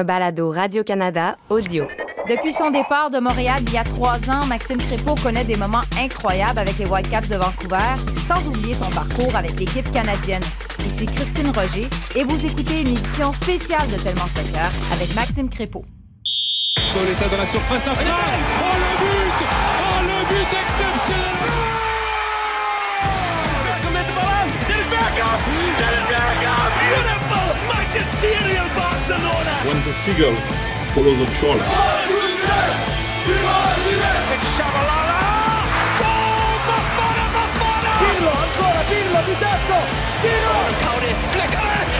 un balado Radio-Canada audio. Depuis son départ de Montréal il y a trois ans, Maxime Crépeau connaît des moments incroyables avec les Whitecaps de Vancouver, sans oublier son parcours avec l'équipe canadienne. Ici Christine Roger et vous écoutez une édition spéciale de Tellement Soccer avec Maxime Crépeau. De la surface d'affaire. Oh le but Oh le but exceptionnel! Magisterial Barcelona! When the seagull follows the trawler. It's Shabalala! Goal! Buffona, Buffona! Pirlo, ancora Pirlo di tecco! Pirlo! Cody, flicker!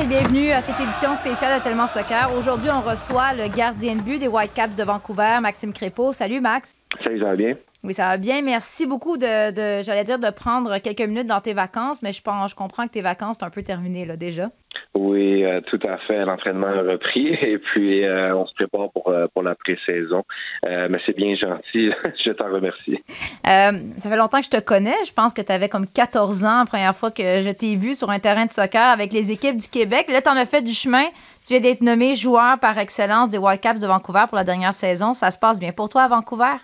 Et bienvenue à cette édition spéciale de Tellement Soccer. Aujourd'hui, on reçoit le gardien de but des Whitecaps de Vancouver, Maxime Crépeau. Salut Max. Salut, ça va bien? Oui, ça va bien. Merci beaucoup de, de j'allais dire, de prendre quelques minutes dans tes vacances, mais je, pense, je comprends que tes vacances sont un peu terminées là déjà. Oui, euh, tout à fait. L'entraînement a repris et puis euh, on se prépare pour, euh, pour la pré-saison. Euh, mais c'est bien gentil. je t'en remercie. Ça fait longtemps que je te connais. Je pense que tu avais comme 14 ans la première fois que je t'ai vu sur un terrain de soccer avec les équipes du Québec. Là, tu en as fait du chemin. Tu viens d'être nommé joueur par excellence des Whitecaps de Vancouver pour la dernière saison. Ça se passe bien pour toi à Vancouver?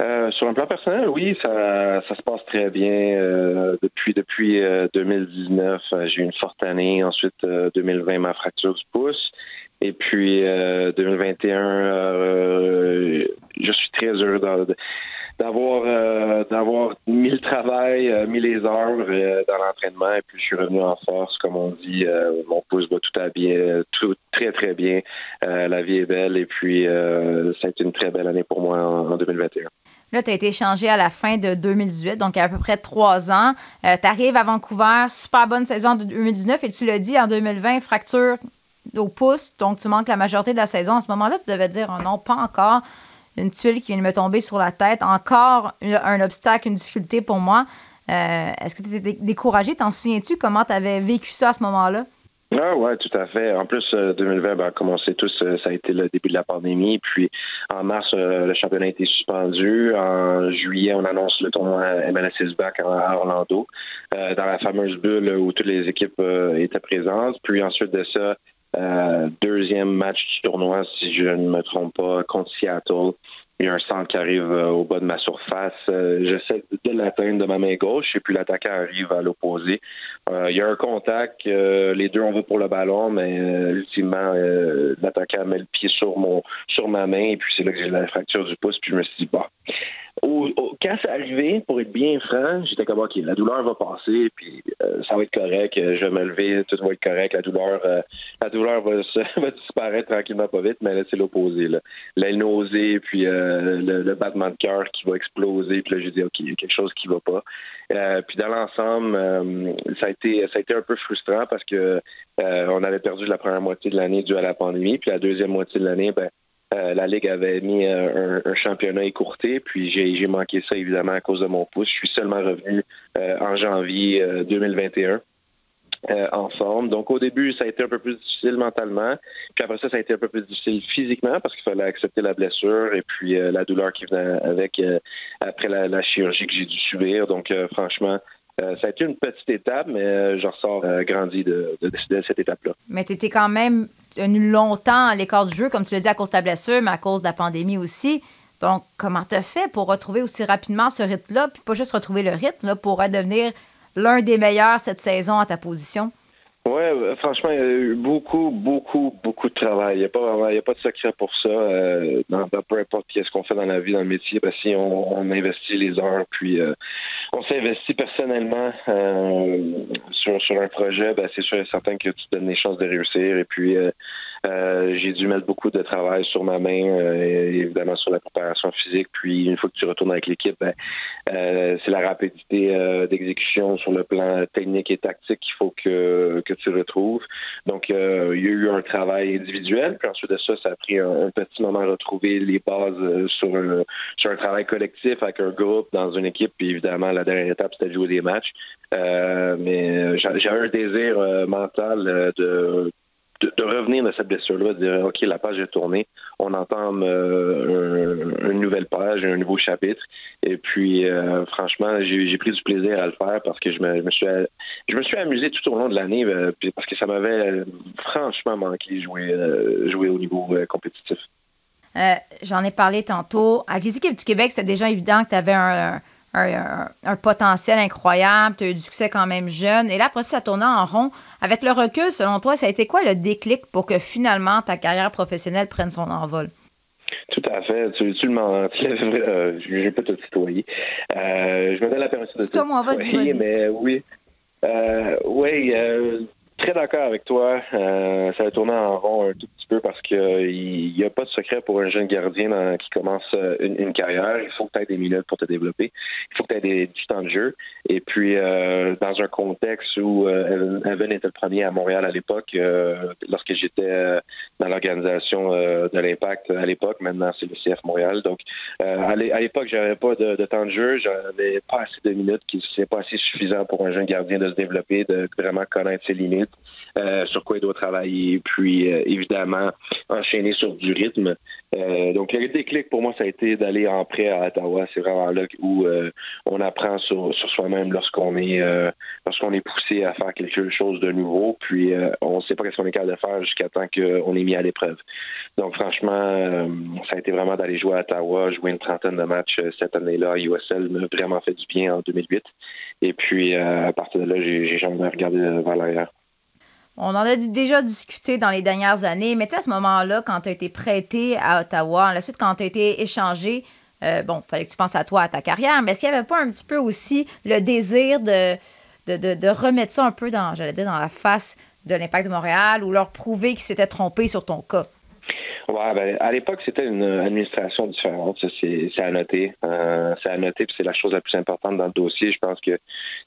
Euh, sur un plan personnel, oui, ça, ça se passe très bien. Euh, depuis depuis euh, 2019, euh, j'ai eu une forte année. Ensuite, euh, 2020, ma fracture du pouce. Et puis, euh, 2021, euh, je suis très heureux d'a- d'avoir euh, d'avoir mis le travail, euh, mis les heures euh, dans l'entraînement. Et puis, je suis revenu en force, comme on dit. Euh, mon pouce va tout à bien, tout très, très bien. Euh, la vie est belle. Et puis, euh, ça a été une très belle année pour moi en, en 2021. Là, tu as été échangé à la fin de 2018, donc il y a à peu près trois ans. tu arrives à Vancouver, super bonne saison de 2019, et tu l'as dit, en 2020, fracture au pouce, donc tu manques la majorité de la saison. À ce moment-là, tu devais dire oh non, pas encore. Une tuile qui vient de me tomber sur la tête, encore un, un obstacle, une difficulté pour moi. Euh, Est-ce que tu étais découragé? T'en souviens-tu? Comment tu avais vécu ça à ce moment-là? Ah ouais, tout à fait. En plus, euh, 2020, ben, comme on sait tous, euh, ça a été le début de la pandémie. Puis en mars, euh, le championnat a été suspendu. En juillet, on annonce le tournoi MLS back à Orlando, euh, dans la fameuse bulle où toutes les équipes euh, étaient présentes. Puis ensuite de ça, euh, deuxième match du tournoi, si je ne me trompe pas, contre Seattle. Il y a un centre qui arrive euh, au bas de ma surface. Euh, J'essaie de l'atteindre de ma main gauche et puis l'attaquant arrive à l'opposé. Euh, il y a un contact, les deux on va pour le ballon, mais ultimement l'attaquant met le pied sur mon sur ma main et puis c'est là que j'ai la fracture du pouce puis je me suis dit bah au, quand c'est arrivé, pour être bien franc, j'étais comme ok, la douleur va passer, puis euh, ça va être correct, euh, je vais me lever, tout va être correct, la douleur, euh, la douleur va, se- va disparaître tranquillement pas vite, mais là c'est l'opposé, là. la nausée, puis euh, le, le battement de cœur qui va exploser, puis là j'ai dit ok, il y a quelque chose qui va pas. Euh, puis dans l'ensemble, euh, ça a été ça a été un peu frustrant parce que on avait perdu la première moitié de l'année due à la pandémie, puis la deuxième moitié de l'année, ben euh, la Ligue avait mis euh, un, championnat écourté, puis j'ai manqué ça évidemment à cause de mon pouce. Je suis seulement revenu euh, en janvier euh, 2021 euh, en forme. Donc au début, ça a été un peu plus difficile mentalement. Puis après ça, ça a été un peu plus difficile physiquement parce qu'il fallait accepter la blessure et puis la douleur qui venait avec après la, chirurgie que j'ai dû subir. Donc franchement, euh, ça a été une petite étape, mais euh, je ressors euh, grandi de, cette étape-là. Mais tu étais quand même tenu longtemps à l'écart du jeu, comme tu l'as dit, à cause de ta blessure, mais à cause de la pandémie aussi. Donc, comment tu as fait pour retrouver aussi rapidement ce rythme-là, puis pas juste retrouver le rythme, pour devenir l'un des meilleurs cette saison à ta position? Ouais, euh, franchement, il y a eu beaucoup, beaucoup, beaucoup de travail. Il n'y a pas vraiment, il y a pas de secret pour ça. Euh, dans, peu importe ce qu'on fait dans la vie, dans le métier, ben, si on, on investit les heures, puis euh, on s'investit personnellement euh, sur, sur un projet, ben, c'est sûr et certain que tu te donnes les chances de réussir. Et puis, euh, j'ai dû mettre beaucoup de travail sur ma main, euh, évidemment sur la préparation physique. Puis, une fois que tu retournes avec l'équipe, ben, euh, c'est la rapidité euh, d'exécution sur le plan technique et tactique qu'il faut que, que tu retrouves. Donc, euh, il y a eu un travail individuel, puis ensuite de ça, ça a pris un, petit moment à retrouver les bases sur, un, sur un travail collectif avec un groupe dans une équipe. Puis évidemment, la dernière étape, c'était de jouer des matchs. Mais j'avais un désir mental de de, revenir de cette blessure-là, de dire OK, la page est tournée, on entame euh, page, un nouveau chapitre. Et puis, franchement, j'ai pris du plaisir à le faire parce que je me, je me suis, je me suis amusé tout au long de l'année parce que ça m'avait franchement manqué jouer, jouer au niveau compétitif. J'en ai parlé tantôt. Avec les équipes du Québec, c'est déjà évident que tu avais un un, potentiel incroyable, tu as eu du succès quand même jeune. Et là, après ça, tournait en rond. Avec le recul, selon toi, ça a été quoi le déclic pour que finalement ta carrière professionnelle prenne son envol? Tout à fait. Tu, tu le mens. Euh, je vais pas te tutoyer. Euh, je me donne la permission de te moi, vas-y, Mais oui. Euh, oui, euh, très d'accord avec toi. ça a tourné en rond un tout petit parce qu'il n'y a pas de secret pour un jeune gardien qui commence euh, une, carrière. Il faut que tu aies des minutes pour te développer. Il faut que tu aies du temps de jeu. Et puis, euh, dans un contexte où euh, Evan était le premier à Montréal à l'époque, lorsque j'étais dans l'organisation de l'Impact à l'époque, maintenant c'est le CF Montréal. Donc, à l'époque, j'avais pas de, temps de jeu, j'avais pas assez de minutes, qui c'est pas assez suffisant pour un jeune gardien de se développer, de vraiment connaître ses limites. Euh, sur quoi il doit travailler, puis euh, évidemment enchaîner sur du rythme. Euh, donc le déclic pour moi, ça a été d'aller en prêt à Ottawa. C'est vraiment là où on apprend sur, soi-même lorsqu'on est lorsqu'on est poussé à faire quelque chose de nouveau, puis on ne sait pas ce qu'on est capable de faire jusqu'à temps qu'on est mis à l'épreuve. Donc franchement, ça a été vraiment d'aller jouer à Ottawa, jouer une trentaine de matchs cette année-là USL m'a vraiment fait du bien en 2008. Et puis à partir de là, j'ai jamais regardé vers l'arrière. On en a déjà discuté dans les dernières années, mais à ce moment-là, quand tu as été prêté à Ottawa, ensuite, quand tu as été échangé, euh, bon, il fallait que tu penses à toi, à ta carrière, mais est-ce qu'il n'y avait pas un petit peu aussi le désir de, de, remettre ça un peu dans, j'allais dire, dans la face de l'Impact de Montréal ou leur prouver qu'ils s'étaient trompés sur ton cas? Ouais, ben, à l'époque, c'était une administration différente. c'est, à noter. Euh, c'est à noter, puis c'est la chose la plus importante dans le dossier. Je pense que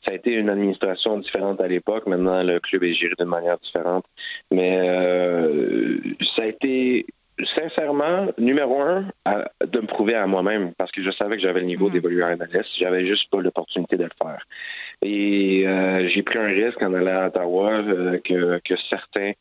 ça a été une administration différente à l'époque. Maintenant, le club est géré d'une manière différente. Mais euh, ça a été sincèrement, numéro un, de me prouver à moi-même, parce que je savais que j'avais le niveau mm. d'évoluer en MLS. J'avais juste pas l'opportunité de le faire. Et euh, j'ai pris un risque en allant à Ottawa euh, que, que certains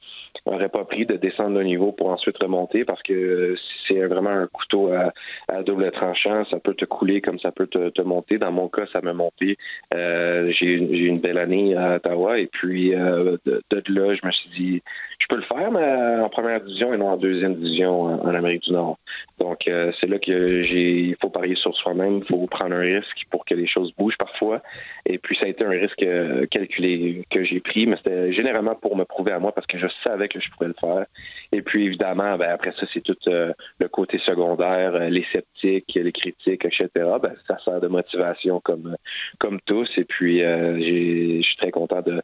n'auraient pas pris de descendre de niveau pour ensuite remonter parce que c'est vraiment un couteau à, à, double tranchant. Ça peut te couler comme ça peut te, te monter. Dans mon cas, ça m'a monté. Euh, j'ai eu une belle année à Ottawa et puis de, de, là, je me suis dit, je peux le faire, mais en première division et non en deuxième division en, Amérique du Nord. Donc, c'est là que j'ai, il faut parier sur soi-même, il faut prendre un risque pour que les choses bougent parfois. Et puis, ça a été un risque euh, calculé que j'ai pris, mais c'était généralement pour me prouver à moi parce que je savais que je pouvais le faire. Et puis, évidemment, ben, après ça, c'est tout euh, le côté secondaire, euh, les sceptiques, les critiques, etc. Ben, ça sert de motivation comme, comme tous. Et puis, je suis très content de,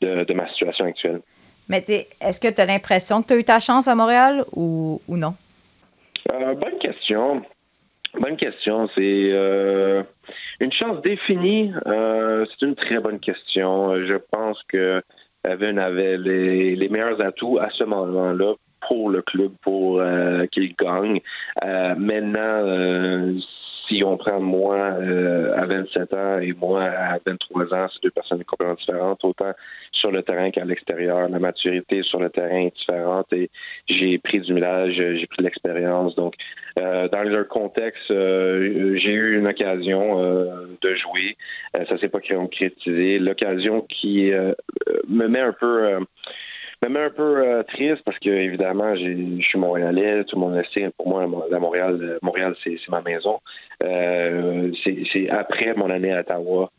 de, ma situation actuelle. Mais est-ce que tu as l'impression que tu as eu ta chance à Montréal ou, non? bonne question. Bonne question. C'est euh, une chance définie. Euh, c'est une très bonne question. Je pense que Evan avait les, les meilleurs atouts à ce moment-là pour le club pour euh, qu'il gagne. maintenant, si on prend moi euh, à 27 ans et moi à 23 ans, c'est deux personnes complètement différentes, autant sur le terrain qu'à l'extérieur. La maturité sur le terrain est différente et j'ai pris du millage, j'ai pris de l'expérience. Donc, euh, dans leur contexte, euh, j'ai eu une occasion de jouer. ça s'est pas concrétisé. L'occasion qui me met un peu me met un peu euh, triste parce que évidemment je suis montréalais, tout le monde le sait. Pour moi, la Montréal, euh, Montréal, c'est ma maison. Euh, c'est après mon année à Ottawa.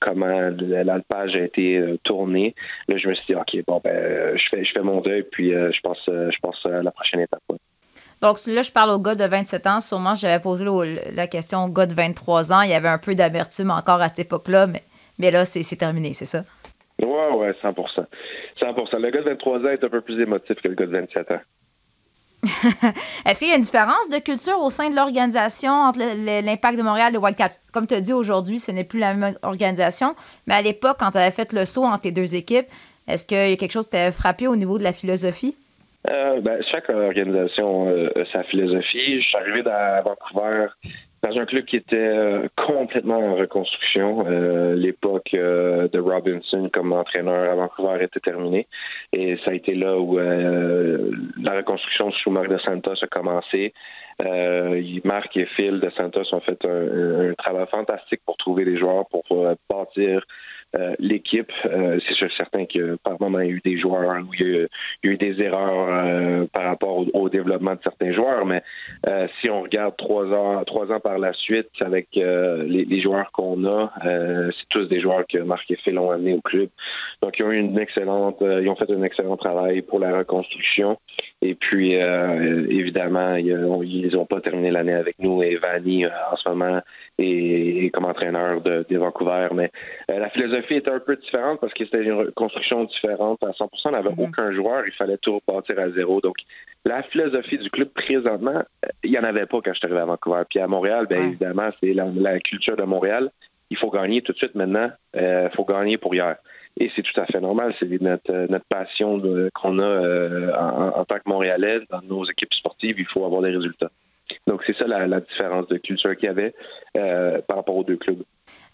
comment l'alpage a été tourné. Là, je me suis dit, OK, bon, ben, je fais, je fais mon deuil, puis je pense, je pense à la prochaine étape. Donc là, je parle au gars de 27 ans. Sûrement, j'avais posé la question au gars de 23 ans. Il y avait un peu d'amertume encore à cette époque-là, mais, mais là, c'est terminé, c'est ça? Ouais, ouais, 100 100 Le gars de 23 ans est un peu plus émotif que le gars de 27 ans. Est-ce qu'il y a une différence de culture au sein de l'organisation entre l'Impact de Montréal et le Wildcats? Comme tu as dit aujourd'hui, ce n'est plus la même organisation, mais à l'époque, quand tu avais fait le saut entre les deux équipes, est-ce qu'il y a quelque chose qui t'a frappé au niveau de la philosophie? Euh, ben, chaque organisation a sa philosophie. Je suis arrivé à Vancouver dans un club qui était euh, complètement en reconstruction. Euh, l'époque euh, de Robinson comme entraîneur à Vancouver était terminée. Et ça a été là où la reconstruction sous Marc de Santos a commencé. Marc et Phil de Santos ont fait un, un, travail fantastique pour trouver des joueurs, pour bâtir euh, l'équipe. Euh, c'est sûr certain que par moment il y a eu des joueurs où il y a, eu des erreurs euh, par rapport au, développement de certains joueurs, mais si on regarde trois ans, trois ans par la suite avec les, joueurs qu'on a, c'est tous des joueurs que Marc et Phil ont amenés au club. Donc ils ont eu une excellente, ils ont fait un excellent travail pour la reconstruction. Et puis, évidemment, ils n'ont pas terminé l'année avec nous et Vanny en ce moment est, comme entraîneur de, de Vancouver. Mais la philosophie était un peu différente parce que c'était une construction différente à 100% On n'avait mhm. aucun joueur. Il fallait tout repartir à zéro. Donc, la philosophie du club présentement, il n'y en avait pas quand je suis arrivé à Vancouver. Puis à Montréal, bien évidemment, c'est la, culture de Montréal. Il faut gagner tout de suite maintenant. Il euh, faut gagner pour hier. Et c'est tout à fait normal. C'est notre, notre passion qu'on a euh, en, tant que Montréalais dans nos équipes sportives. Il faut avoir des résultats. Donc, c'est ça la, différence de culture qu'il y avait euh, par rapport aux deux clubs.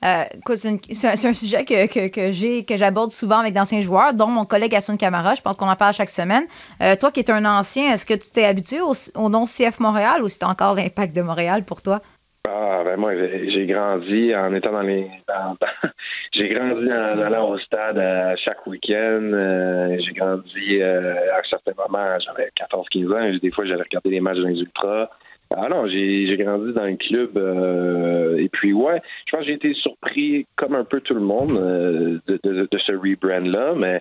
Euh, c'est un, sujet que, que, j'ai que j'aborde souvent avec d'anciens joueurs, dont mon collègue Assun Camara. Je pense qu'on en parle chaque semaine. Euh, toi qui es un ancien, est-ce que tu t'es habitué au, nom CF Montréal ou c'est encore l'impact de Montréal pour toi? Ah, ben moi, j'ai grandi en étant dans les. j'ai grandi en allant au stade à chaque week-end. Euh, j'ai grandi à certains moments, j'avais 14-15 ans. Des fois, j'allais regarder les matchs dans les Ultras. Ah non, j'ai grandi dans un club euh, et puis ouais, je pense que j'ai été surpris comme un peu tout le monde euh, de, de, de, ce rebrand-là, mais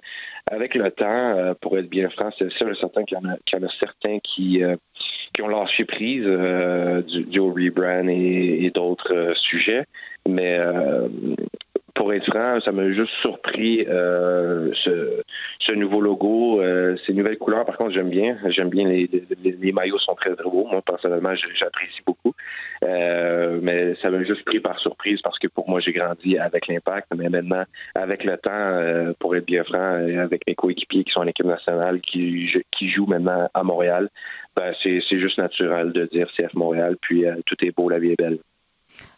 avec le temps, euh, pour être bien franc, c'est sûr certain qu'il y, en a, certains qui, qui ont lâché prise du, du rebrand et, et d'autres sujets. Mais pour être franc, ça m'a juste surpris euh, ce, nouveau logo, euh, ces nouvelles couleurs. Par contre, j'aime bien. J'aime bien les, les, maillots sont très très beaux. Moi, personnellement, j'apprécie beaucoup. Euh, mais ça m'a juste pris par surprise parce que pour moi, j'ai grandi avec l'impact. Mais maintenant, avec le temps, pour être bien franc, avec mes coéquipiers qui sont en équipe nationale, qui, qui jouent maintenant à Montréal, ben, c'est juste naturel de dire CF Montréal. Puis tout est beau, la vie est belle.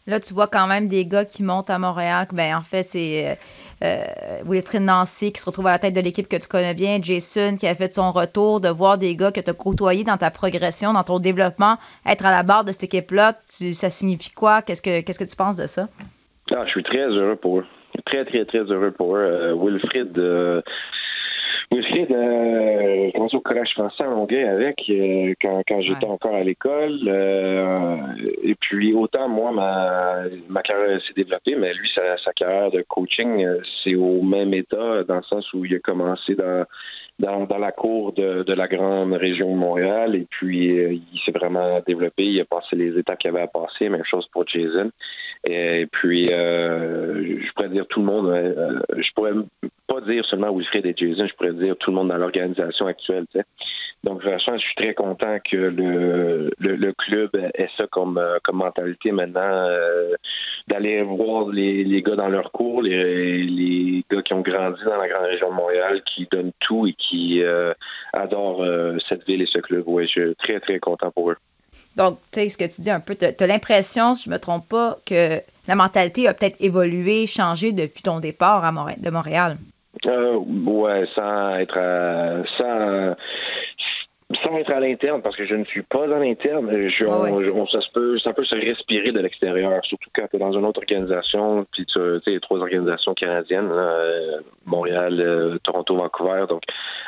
Là, tu vois quand même des gars qui montent à Montréal. Ben, en fait, c'est euh, euh Wilfried Nancy qui se retrouve à la tête de l'équipe que tu connais bien, Jason qui a fait son retour, de voir des gars que tu as côtoyés dans ta progression, dans ton développement, être à la barre de cette équipe-là, ça signifie quoi? Qu'est-ce que, tu penses de ça? Ah, je suis très heureux pour eux. Très, très, très heureux pour eux. Euh, Wilfried, euh, Wilfried, euh, commencé au collège français à Longueuil avec euh, quand, quand j'étais encore à l'école. Euh, et puis autant moi ma, ma carrière s'est développée, mais lui sa, sa carrière de coaching euh, c'est au même état dans le sens où il a commencé dans dans, dans la cour de, de, la grande région de Montréal et puis il s'est vraiment développé. Il a passé les étapes qu'il avait à passer. Même chose pour Jason. Et puis, euh, je pourrais dire tout le monde, euh, je pourrais pas dire seulement Wilfred et Jason, je pourrais dire tout le monde dans l'organisation actuelle. Donc, franchement, je suis très content que le, le, club ait ça comme, euh, comme mentalité maintenant, d'aller voir les, les gars dans leur cours, les, les gars qui ont grandi dans la grande région de Montréal, qui donnent tout et qui adorent cette ville et ce club. Ouais, je suis très, très content pour eux. Donc, tu sais, ce que tu dis un peu, tu as, l'impression, si je ne me trompe pas, que la mentalité a peut-être évolué, changé depuis ton départ de Montréal. Euh, ouais, sans être sans être à l'interne, parce que je ne suis pas à l'interne, ça, peut, ça peut se respirer de l'extérieur, surtout quand tu es dans une autre organisation, puis tu sais, trois organisations canadiennes, euh, Montréal, euh, Toronto, Vancouver. Donc,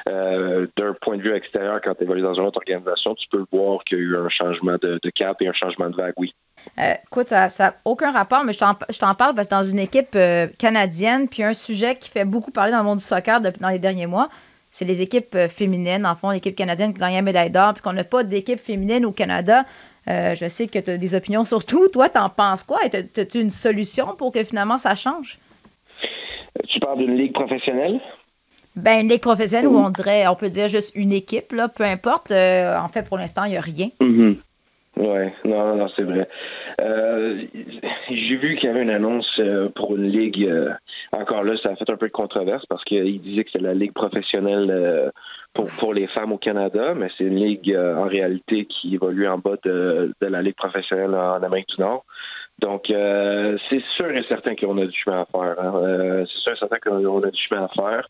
euh, d'un point de vue extérieur, quand tu évolues dans une autre organisation, tu peux voir qu'il y a eu un changement de, cap et un changement de vague, oui. écoute, ça n'a aucun rapport, mais je t'en parle parce que dans une équipe canadienne, puis un sujet qui fait beaucoup parler dans le monde du soccer depuis, dans les derniers mois, c'est les équipes euh, féminines, en fond, l'équipe canadienne qui gagne la médaille d'or, puis qu'on n'a pas d'équipe féminine au Canada. Euh, je sais que tu as des opinions sur tout. Toi, t'en penses quoi? As-tu une solution pour que finalement ça change? Tu parles d'une ligue professionnelle? Ben, une ligue professionnelle où on dirait, on peut dire juste une équipe, là, peu importe. Euh, en fait, pour l'instant, il n'y a rien. Mm-hmm. Oui, non, non, c'est vrai. Euh, j'ai vu qu'il y avait une annonce euh, pour une ligue. Euh, encore là, ça a fait un peu de controverse parce qu'il disait que c'est la ligue professionnelle pour, pour les femmes au Canada, mais c'est une ligue en réalité qui évolue en bas de, de la ligue professionnelle en Amérique du Nord. Donc, c'est sûr et certain qu'on a du chemin à faire. Hein. c'est sûr et certain qu'on a du chemin à faire.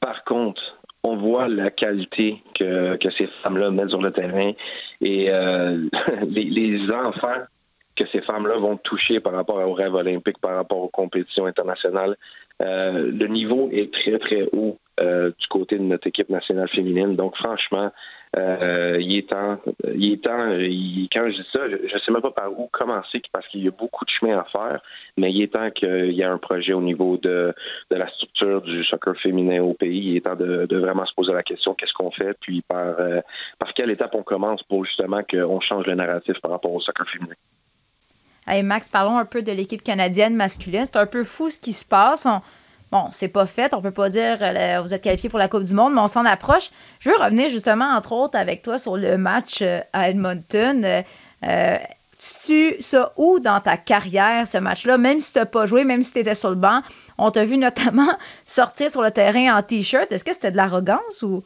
par contre, on voit la qualité que, que ces femmes-là mettent sur le terrain et euh, les, enfants que ces femmes-là vont toucher par rapport au rêve olympique, par rapport aux compétitions internationales. Euh, le niveau est très, très haut du côté de notre équipe nationale féminine. Donc, franchement, euh, il est temps, il est temps, quand je dis ça, je ne sais même pas par où commencer parce qu'il y a beaucoup de chemin à faire, mais il est temps qu'il y ait un projet au niveau de, de la structure du soccer féminin au pays. Il est temps de, de vraiment se poser la question qu'est-ce qu'on fait, puis par, euh, par quelle étape on commence pour justement qu'on change le narratif par rapport au soccer féminin? Hey Max, parlons un peu de l'équipe canadienne masculine. C'est un peu fou ce qui se passe. On, bon, c'est pas fait. On peut pas dire euh, vous êtes qualifié pour la Coupe du Monde, mais on s'en approche. Je veux revenir justement, entre autres, avec toi sur le match euh, à Edmonton. Euh, tu ça où dans ta carrière, ce match-là, même si tu n'as pas joué, même si tu étais sur le banc, on t'a vu notamment sortir sur le terrain en T-shirt. Est-ce que c'était de l'arrogance ou.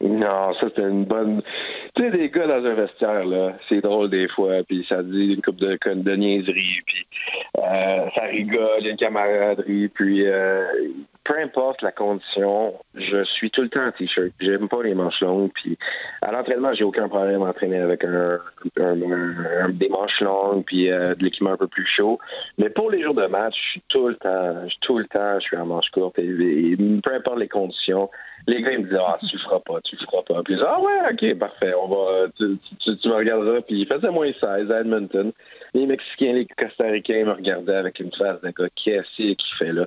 Non, ça c'était une bonne. Tu sais, des gars dans un vestiaire, là, c'est drôle des fois, puis ça dit une coupe de, de niaiserie, puis euh, ça rigole, une camaraderie, puis euh, peu importe la condition, je suis tout le temps en t-shirt. J'aime pas les manches longues, puis à l'entraînement, j'ai aucun problème à m'entraîner avec un, un, un, des manches longues, puis euh, de l'équipement un peu plus chaud. Mais pour les jours de match, je suis tout le temps, tout le temps, je suis en manche courte, et peu importe les conditions les gars, ils me disent Ah, tu feras pas, tu feras pas. Puis je dis Ah, ouais, ok, parfait, on va, tu, tu, me regarderas. Puis il faisait moins 16 à Edmonton. Les Mexicains, les Costa-Ricains me regardaient avec une face d'un gars qui est assis et qui fait là?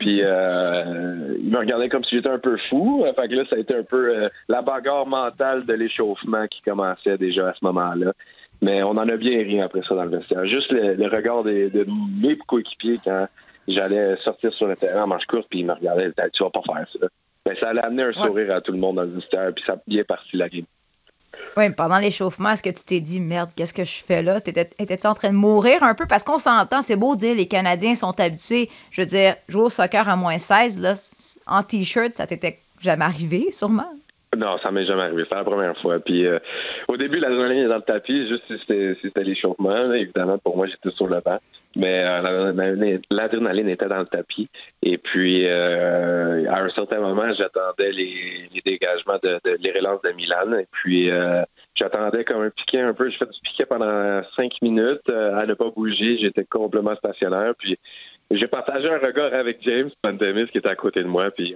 Puis euh, ils me regardaient comme si j'étais un peu fou. Fait que là, ça a été un peu euh, la bagarre mentale de l'échauffement qui commençait déjà à ce moment-là. Mais on en a bien ri après ça dans le vestiaire. Juste le, regard de, mes coéquipiers quand j'allais sortir sur le terrain en manche courte, puis ils me regardaient, tu vas pas faire ça. Ben, ça allait amener un sourire ouais. à tout le monde dans le vestiaire, puis ça a bien parti la game. Oui, pendant l'échauffement, est-ce que tu t'es dit, merde, qu'est-ce que je fais là? Étais-tu en train de mourir un peu? Parce qu'on s'entend, c'est beau dire, les Canadiens sont habitués, je veux dire, jouer au soccer à moins 16, là, en T-shirt, ça t'était jamais arrivé, sûrement? Non, ça m'est jamais arrivé. C'est la première fois. Puis euh, au début, l'adrénaline est dans le tapis, juste si c'était l'échauffement. Évidemment, pour moi, j'étais sur le banc. Mais euh, l'adrénaline était dans le tapis. Et puis, euh, à un certain moment, j'attendais les, les, dégagements de, de, les relances de Milan. Et puis, euh, j'attendais comme un piquet un peu. J'ai fait du piquet pendant cinq minutes euh, à ne pas bouger. J'étais complètement stationnaire. Puis, j'ai partagé un regard avec James Pantemis qui était à côté de moi, puis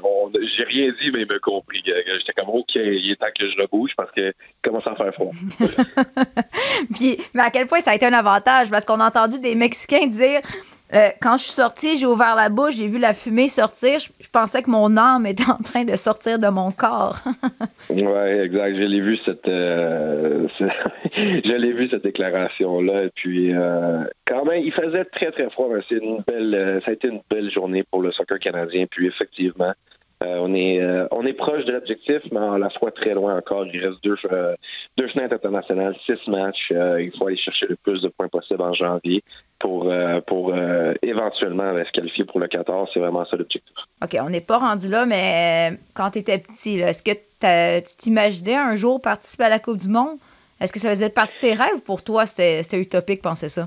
j'ai rien dit, mais il m'a compris. J'étais comme, OK, il est temps que je rebouge parce que commence à faire froid. puis, mais à quel point ça a été un avantage? Parce qu'on a entendu des Mexicains dire euh, quand je suis sortie, j'ai ouvert la bouche, j'ai vu la fumée sortir. Je, pensais que mon âme était en train de sortir de mon corps. oui, exact. Je l'ai vu cette, euh, vu cette déclaration là. Et puis, euh, quand même, il faisait très très froid. Mais une belle, ça a été une belle journée pour le soccer canadien. Puis effectivement, euh, on est euh, on est proche de l'objectif, mais à la fois très loin encore. Il reste deux euh, deux fenêtres internationales, six matchs. il faut aller chercher le plus de points possible en janvier pour pour éventuellement se qualifier pour le 14. C'est vraiment ça l'objectif. OK, on n'est pas rendu là, mais quand tu étais petit, est-ce que tu t'imaginais un jour participer à la Coupe du Monde? Est-ce que ça faisait partie de tes rêves? Pour toi? C'était utopique penser ça?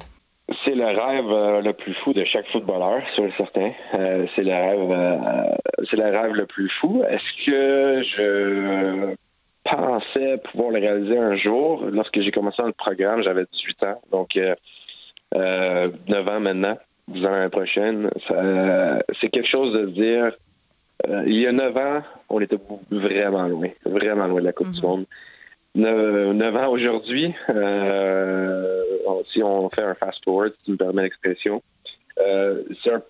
C'est le rêve euh, le plus fou de chaque footballeur, sur le certain. Euh, c'est le rêve, euh, c'est le rêve le plus fou. Est-ce que je pensais pouvoir le réaliser un jour? Lorsque j'ai commencé dans le programme, j'avais 18 ans, donc 9 ans maintenant, 10 ans l'année prochaine. c'est quelque chose de dire. il y a 9 ans, on était vraiment loin, vraiment loin de la Coupe du Monde. 9, 9 ans aujourd'hui, euh, si on fait un fast-forward, si tu me permets l'expression, euh, c'est un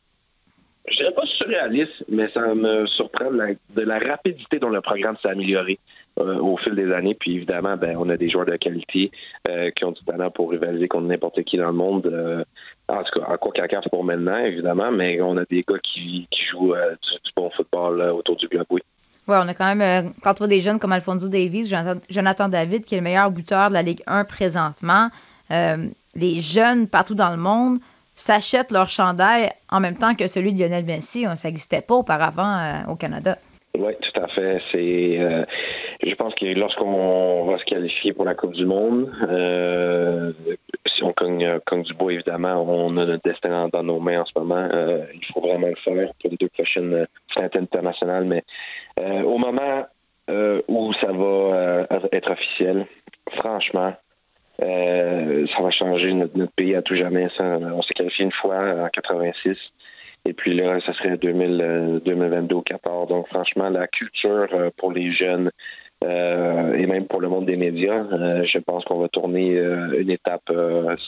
je dirais pas surréaliste, mais ça me surprend de la, rapidité dont le programme s'est amélioré euh, au fil des années. Puis évidemment, ben, on a des joueurs de qualité euh, qui ont du talent pour rivaliser contre n'importe qui dans le monde. Euh, en tout cas, en quoi qu'à pour maintenant, évidemment, mais on a des gars qui, jouent du, bon football autour du globe, oui. Oui, on a quand même, quand tu vois des jeunes comme Alfonso Davies, Jonathan, Jonathan, David, qui est le meilleur buteur de la Ligue 1 présentement, les jeunes partout dans le monde s'achètent leur chandail en même temps que celui de Lionel Messi. Ça n'existait pas auparavant euh, au Canada. Oui, tout à fait. C'est, euh, je pense que lorsqu'on va se qualifier pour la Coupe du Monde, euh, si on cogne, du bois, évidemment, on a notre destin dans, nos mains en ce moment. Il faut vraiment le faire pour les deux prochaines fêtes internationales. Mais au moment officielle, franchement, euh, ça va changer notre, pays à tout jamais. On s'est qualifié une fois en 86. Et puis là, ça serait 2000, 2022 au 14. Donc, franchement, la culture euh, pour les jeunes euh, et même pour le monde des médias, je pense qu'on va tourner une étape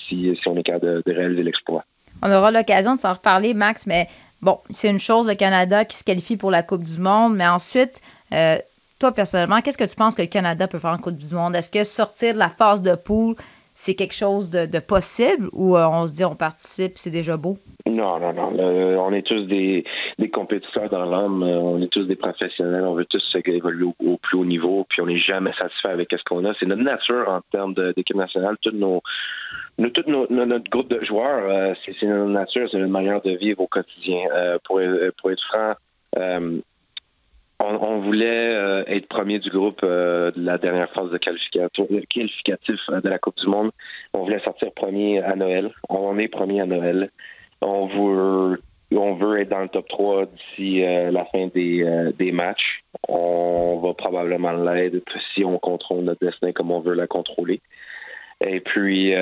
si, si on est capable de, réaliser l'exploit. On aura l'occasion de s'en reparler, Max, mais bon, c'est une chose, le Canada qui se qualifie pour la Coupe du Monde, mais ensuite, toi, personnellement, qu'est-ce que tu penses que le Canada peut faire en Coupe du Monde? Est-ce que sortir de la phase de poule, c'est quelque chose de, possible ou euh, on se dit on participe, c'est déjà beau? Non, non, non. on est tous des, compétiteurs dans l'âme. Euh, on est tous des professionnels. On veut tous évoluer au, plus haut niveau. Puis on n'est jamais satisfait avec ce qu'on a. C'est notre nature en termes d'équipe nationale. Tout, nos, tout notre groupe de joueurs, euh, c'est notre nature, c'est notre manière de vivre au quotidien. pour, pour être franc, on, voulait euh, être premier du groupe euh, de la dernière phase de qualificatif euh, de la Coupe du Monde. On voulait sortir premier à Noël. On est premier à Noël. On veut, on veut être dans le top 3 d'ici la fin des, des matchs. On va probablement l'aider si on contrôle notre destin comme on veut la contrôler. Et puis,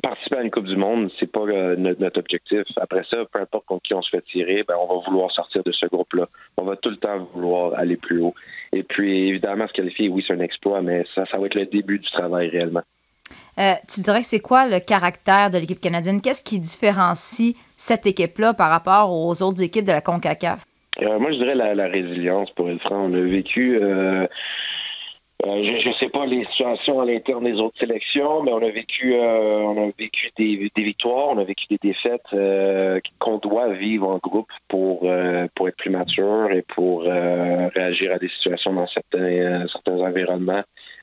participer à une Coupe du Monde, c'est pas euh, notre, objectif. Après ça, peu importe contre qui on se fait tirer, ben, on va vouloir sortir de ce groupe-là. On va tout le temps vouloir aller plus haut. Et puis, évidemment, se qualifier, oui, c'est un exploit, mais ça, ça va être le début du travail réellement. Euh, tu dirais que c'est quoi le caractère de l'équipe canadienne? Qu'est-ce qui différencie cette équipe-là par rapport aux autres équipes de la CONCACAF? Euh, moi, je dirais la, résilience, pour être franc. On a vécu je ne sais pas les situations à l'interne des autres sélections, mais on a vécu, euh, on a vécu des, victoires, on a vécu des défaites euh, qu'on doit vivre en groupe pour pour être plus mature et pour réagir à des situations dans certains certains environnements.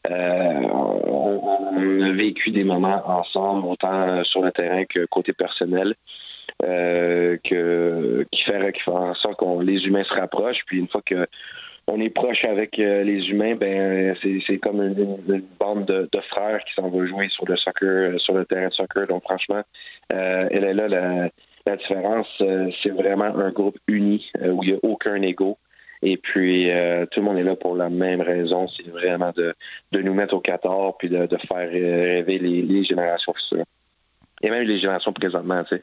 On, a vécu des moments ensemble, autant sur le terrain que côté personnel. que qui fait, qui fait en sorte qu'on les humains se rapprochent puis une fois que on est proche avec euh, les humains, ben c'est comme une, bande de, frères qui s'en va jouer sur le soccer, euh, sur le terrain de soccer. Donc franchement, euh, elle est là la, différence. c'est vraiment un groupe uni où il n'y a aucun ego. Et puis tout le monde est là pour la même raison, c'est vraiment de, nous mettre au 14 puis de, faire rêver les, les générations futures. Et même les générations présentement, tu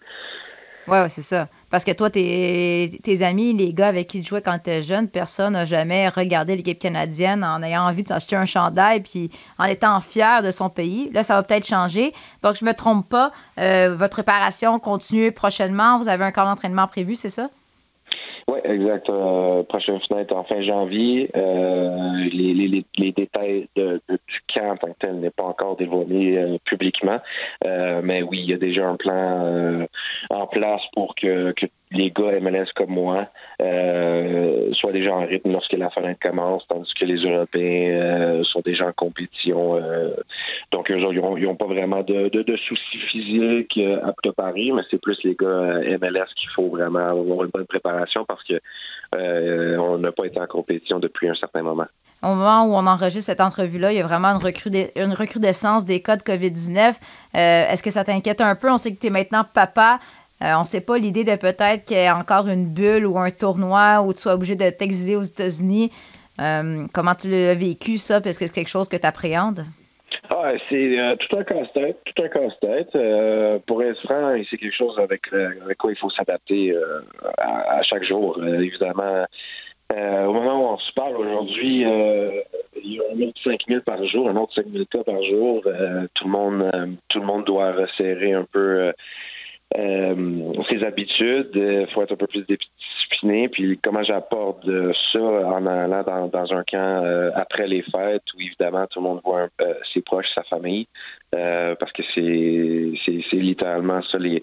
Oui, c'est ça. Parce que toi, tes, amis, les gars avec qui tu jouais quand tu étais jeune, personne n'a jamais regardé l'équipe canadienne en ayant envie de s'acheter un chandail puis en étant fier de son pays. Là, ça va peut-être changer. Donc, je me trompe pas. Euh, votre préparation continue prochainement. Vous avez un camp d'entraînement prévu, c'est ça? Oui, exact. Euh, prochaine fenêtre en fin janvier. Euh, les, les, les, détails de, du camp en tant que tel n'est pas encore dévoilé euh, publiquement. Euh, mais oui, il y a déjà un plan en place pour que, que les gars MLS comme moi euh, soient déjà en rythme lorsque la fenêtre commence, tandis que les Européens euh, sont déjà en compétition. Euh. donc, eux ils n'ont pas vraiment de, de, soucis physiques à préparer, mais c'est plus les gars MLS qu'il faut vraiment avoir une bonne préparation parce que on n'a pas été en compétition depuis un certain moment au moment où on enregistre cette entrevue-là, il y a vraiment une, une recrudescence des cas de COVID-19. Est-ce que ça t'inquiète un peu? On sait que tu es maintenant papa. Euh, on ne sait pas l'idée de peut-être qu'il y ait encore une bulle ou un tournoi où tu sois obligé de t'exiler aux États-Unis. Euh, comment tu l'as vécu, ça? Est-ce que c'est quelque chose que tu appréhendes? Ah, c'est euh, tout un casse-tête, tout un casse-tête. pour être franc, c'est quelque chose avec, quoi il faut s'adapter à, chaque jour. évidemment, au moment où on se parle aujourd'hui, il y a un autre 5 000 par jour, un autre 5 000 cas par jour. tout le monde, tout le monde doit resserrer un peu euh, ses habitudes, il euh, faut être un peu plus discipliné. Puis comment j'apporte ça en allant dans, un camp euh, après les fêtes où évidemment tout le monde voit ses proches, sa famille, parce que c'est littéralement ça les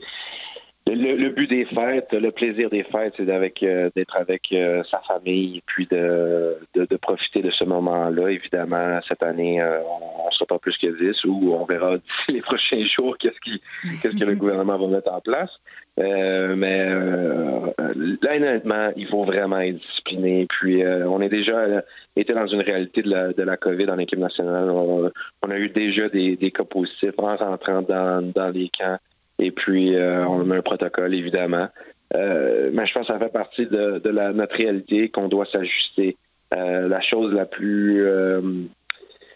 le, but des fêtes, le plaisir des fêtes, c'est d'être avec, euh, sa famille, puis de, de, profiter de ce moment-là. Évidemment, cette année, euh, on ne sera pas plus que 10, ou on verra d'ici les prochains jours qu'est-ce qui, qu'est-ce que le gouvernement va mettre en place. Euh, mais là, honnêtement, il faut vraiment être discipliné. Puis, on est déjà été dans une réalité de la, de la COVID en équipe nationale. On, a eu déjà des, des cas positifs en rentrant dans, dans les camps. Et puis, euh, on a un protocole, évidemment. Euh, mais je pense que ça fait partie de, notre réalité qu'on doit s'ajuster. Euh, la chose la plus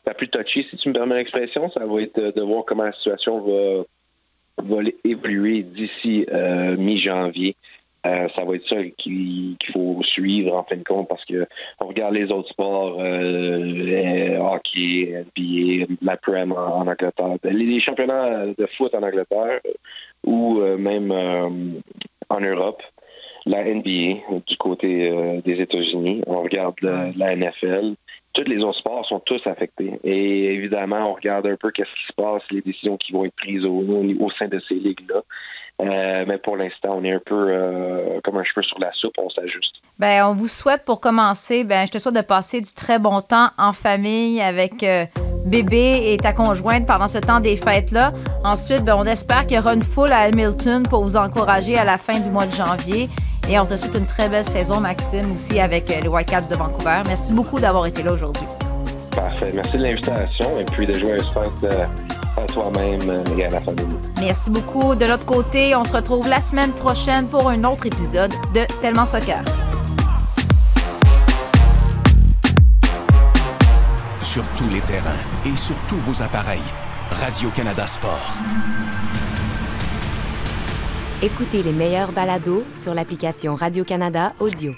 la plus touchy, si tu me permets l'expression. Ça va être de voir comment la situation va évoluer d'ici mi-janvier. Euh, ça va être ça qu'il faut suivre en fin de compte parce que on regarde les autres sports, euh, hockey, NBA, la Prem en, Angleterre, les, championnats de foot en Angleterre ou euh, même en Europe, la NBA du côté des États-Unis, on regarde la NFL. Tous les autres sports sont tous affectés. Et évidemment, on regarde un peu qu'est-ce qui se passe, les décisions qui vont être prises au, au sein de ces ligues-là. Euh, mais pour l'instant, on est un peu euh, comme un cheveu sur la soupe, on s'ajuste. Ben, on vous souhaite pour commencer, ben, je te souhaite de passer du très bon temps en famille avec euh, bébé et ta conjointe pendant ce temps des fêtes-là. Ensuite, ben, on espère qu'il y aura une foule à Hamilton pour vous encourager à la fin du mois de janvier. Et on te souhaite une très belle saison, Maxime, aussi avec les Whitecaps de Vancouver. Merci beaucoup d'avoir été là aujourd'hui. Parfait. Merci de l'invitation et puis de jouer un fête à toi-même et à la famille. Merci beaucoup. De l'autre côté, on se retrouve la semaine prochaine pour un autre épisode de Tellement Soccer. Sur tous les terrains et sur tous vos appareils, Radio-Canada Sport. Écoutez les meilleurs balados sur l'application Radio-Canada Audio.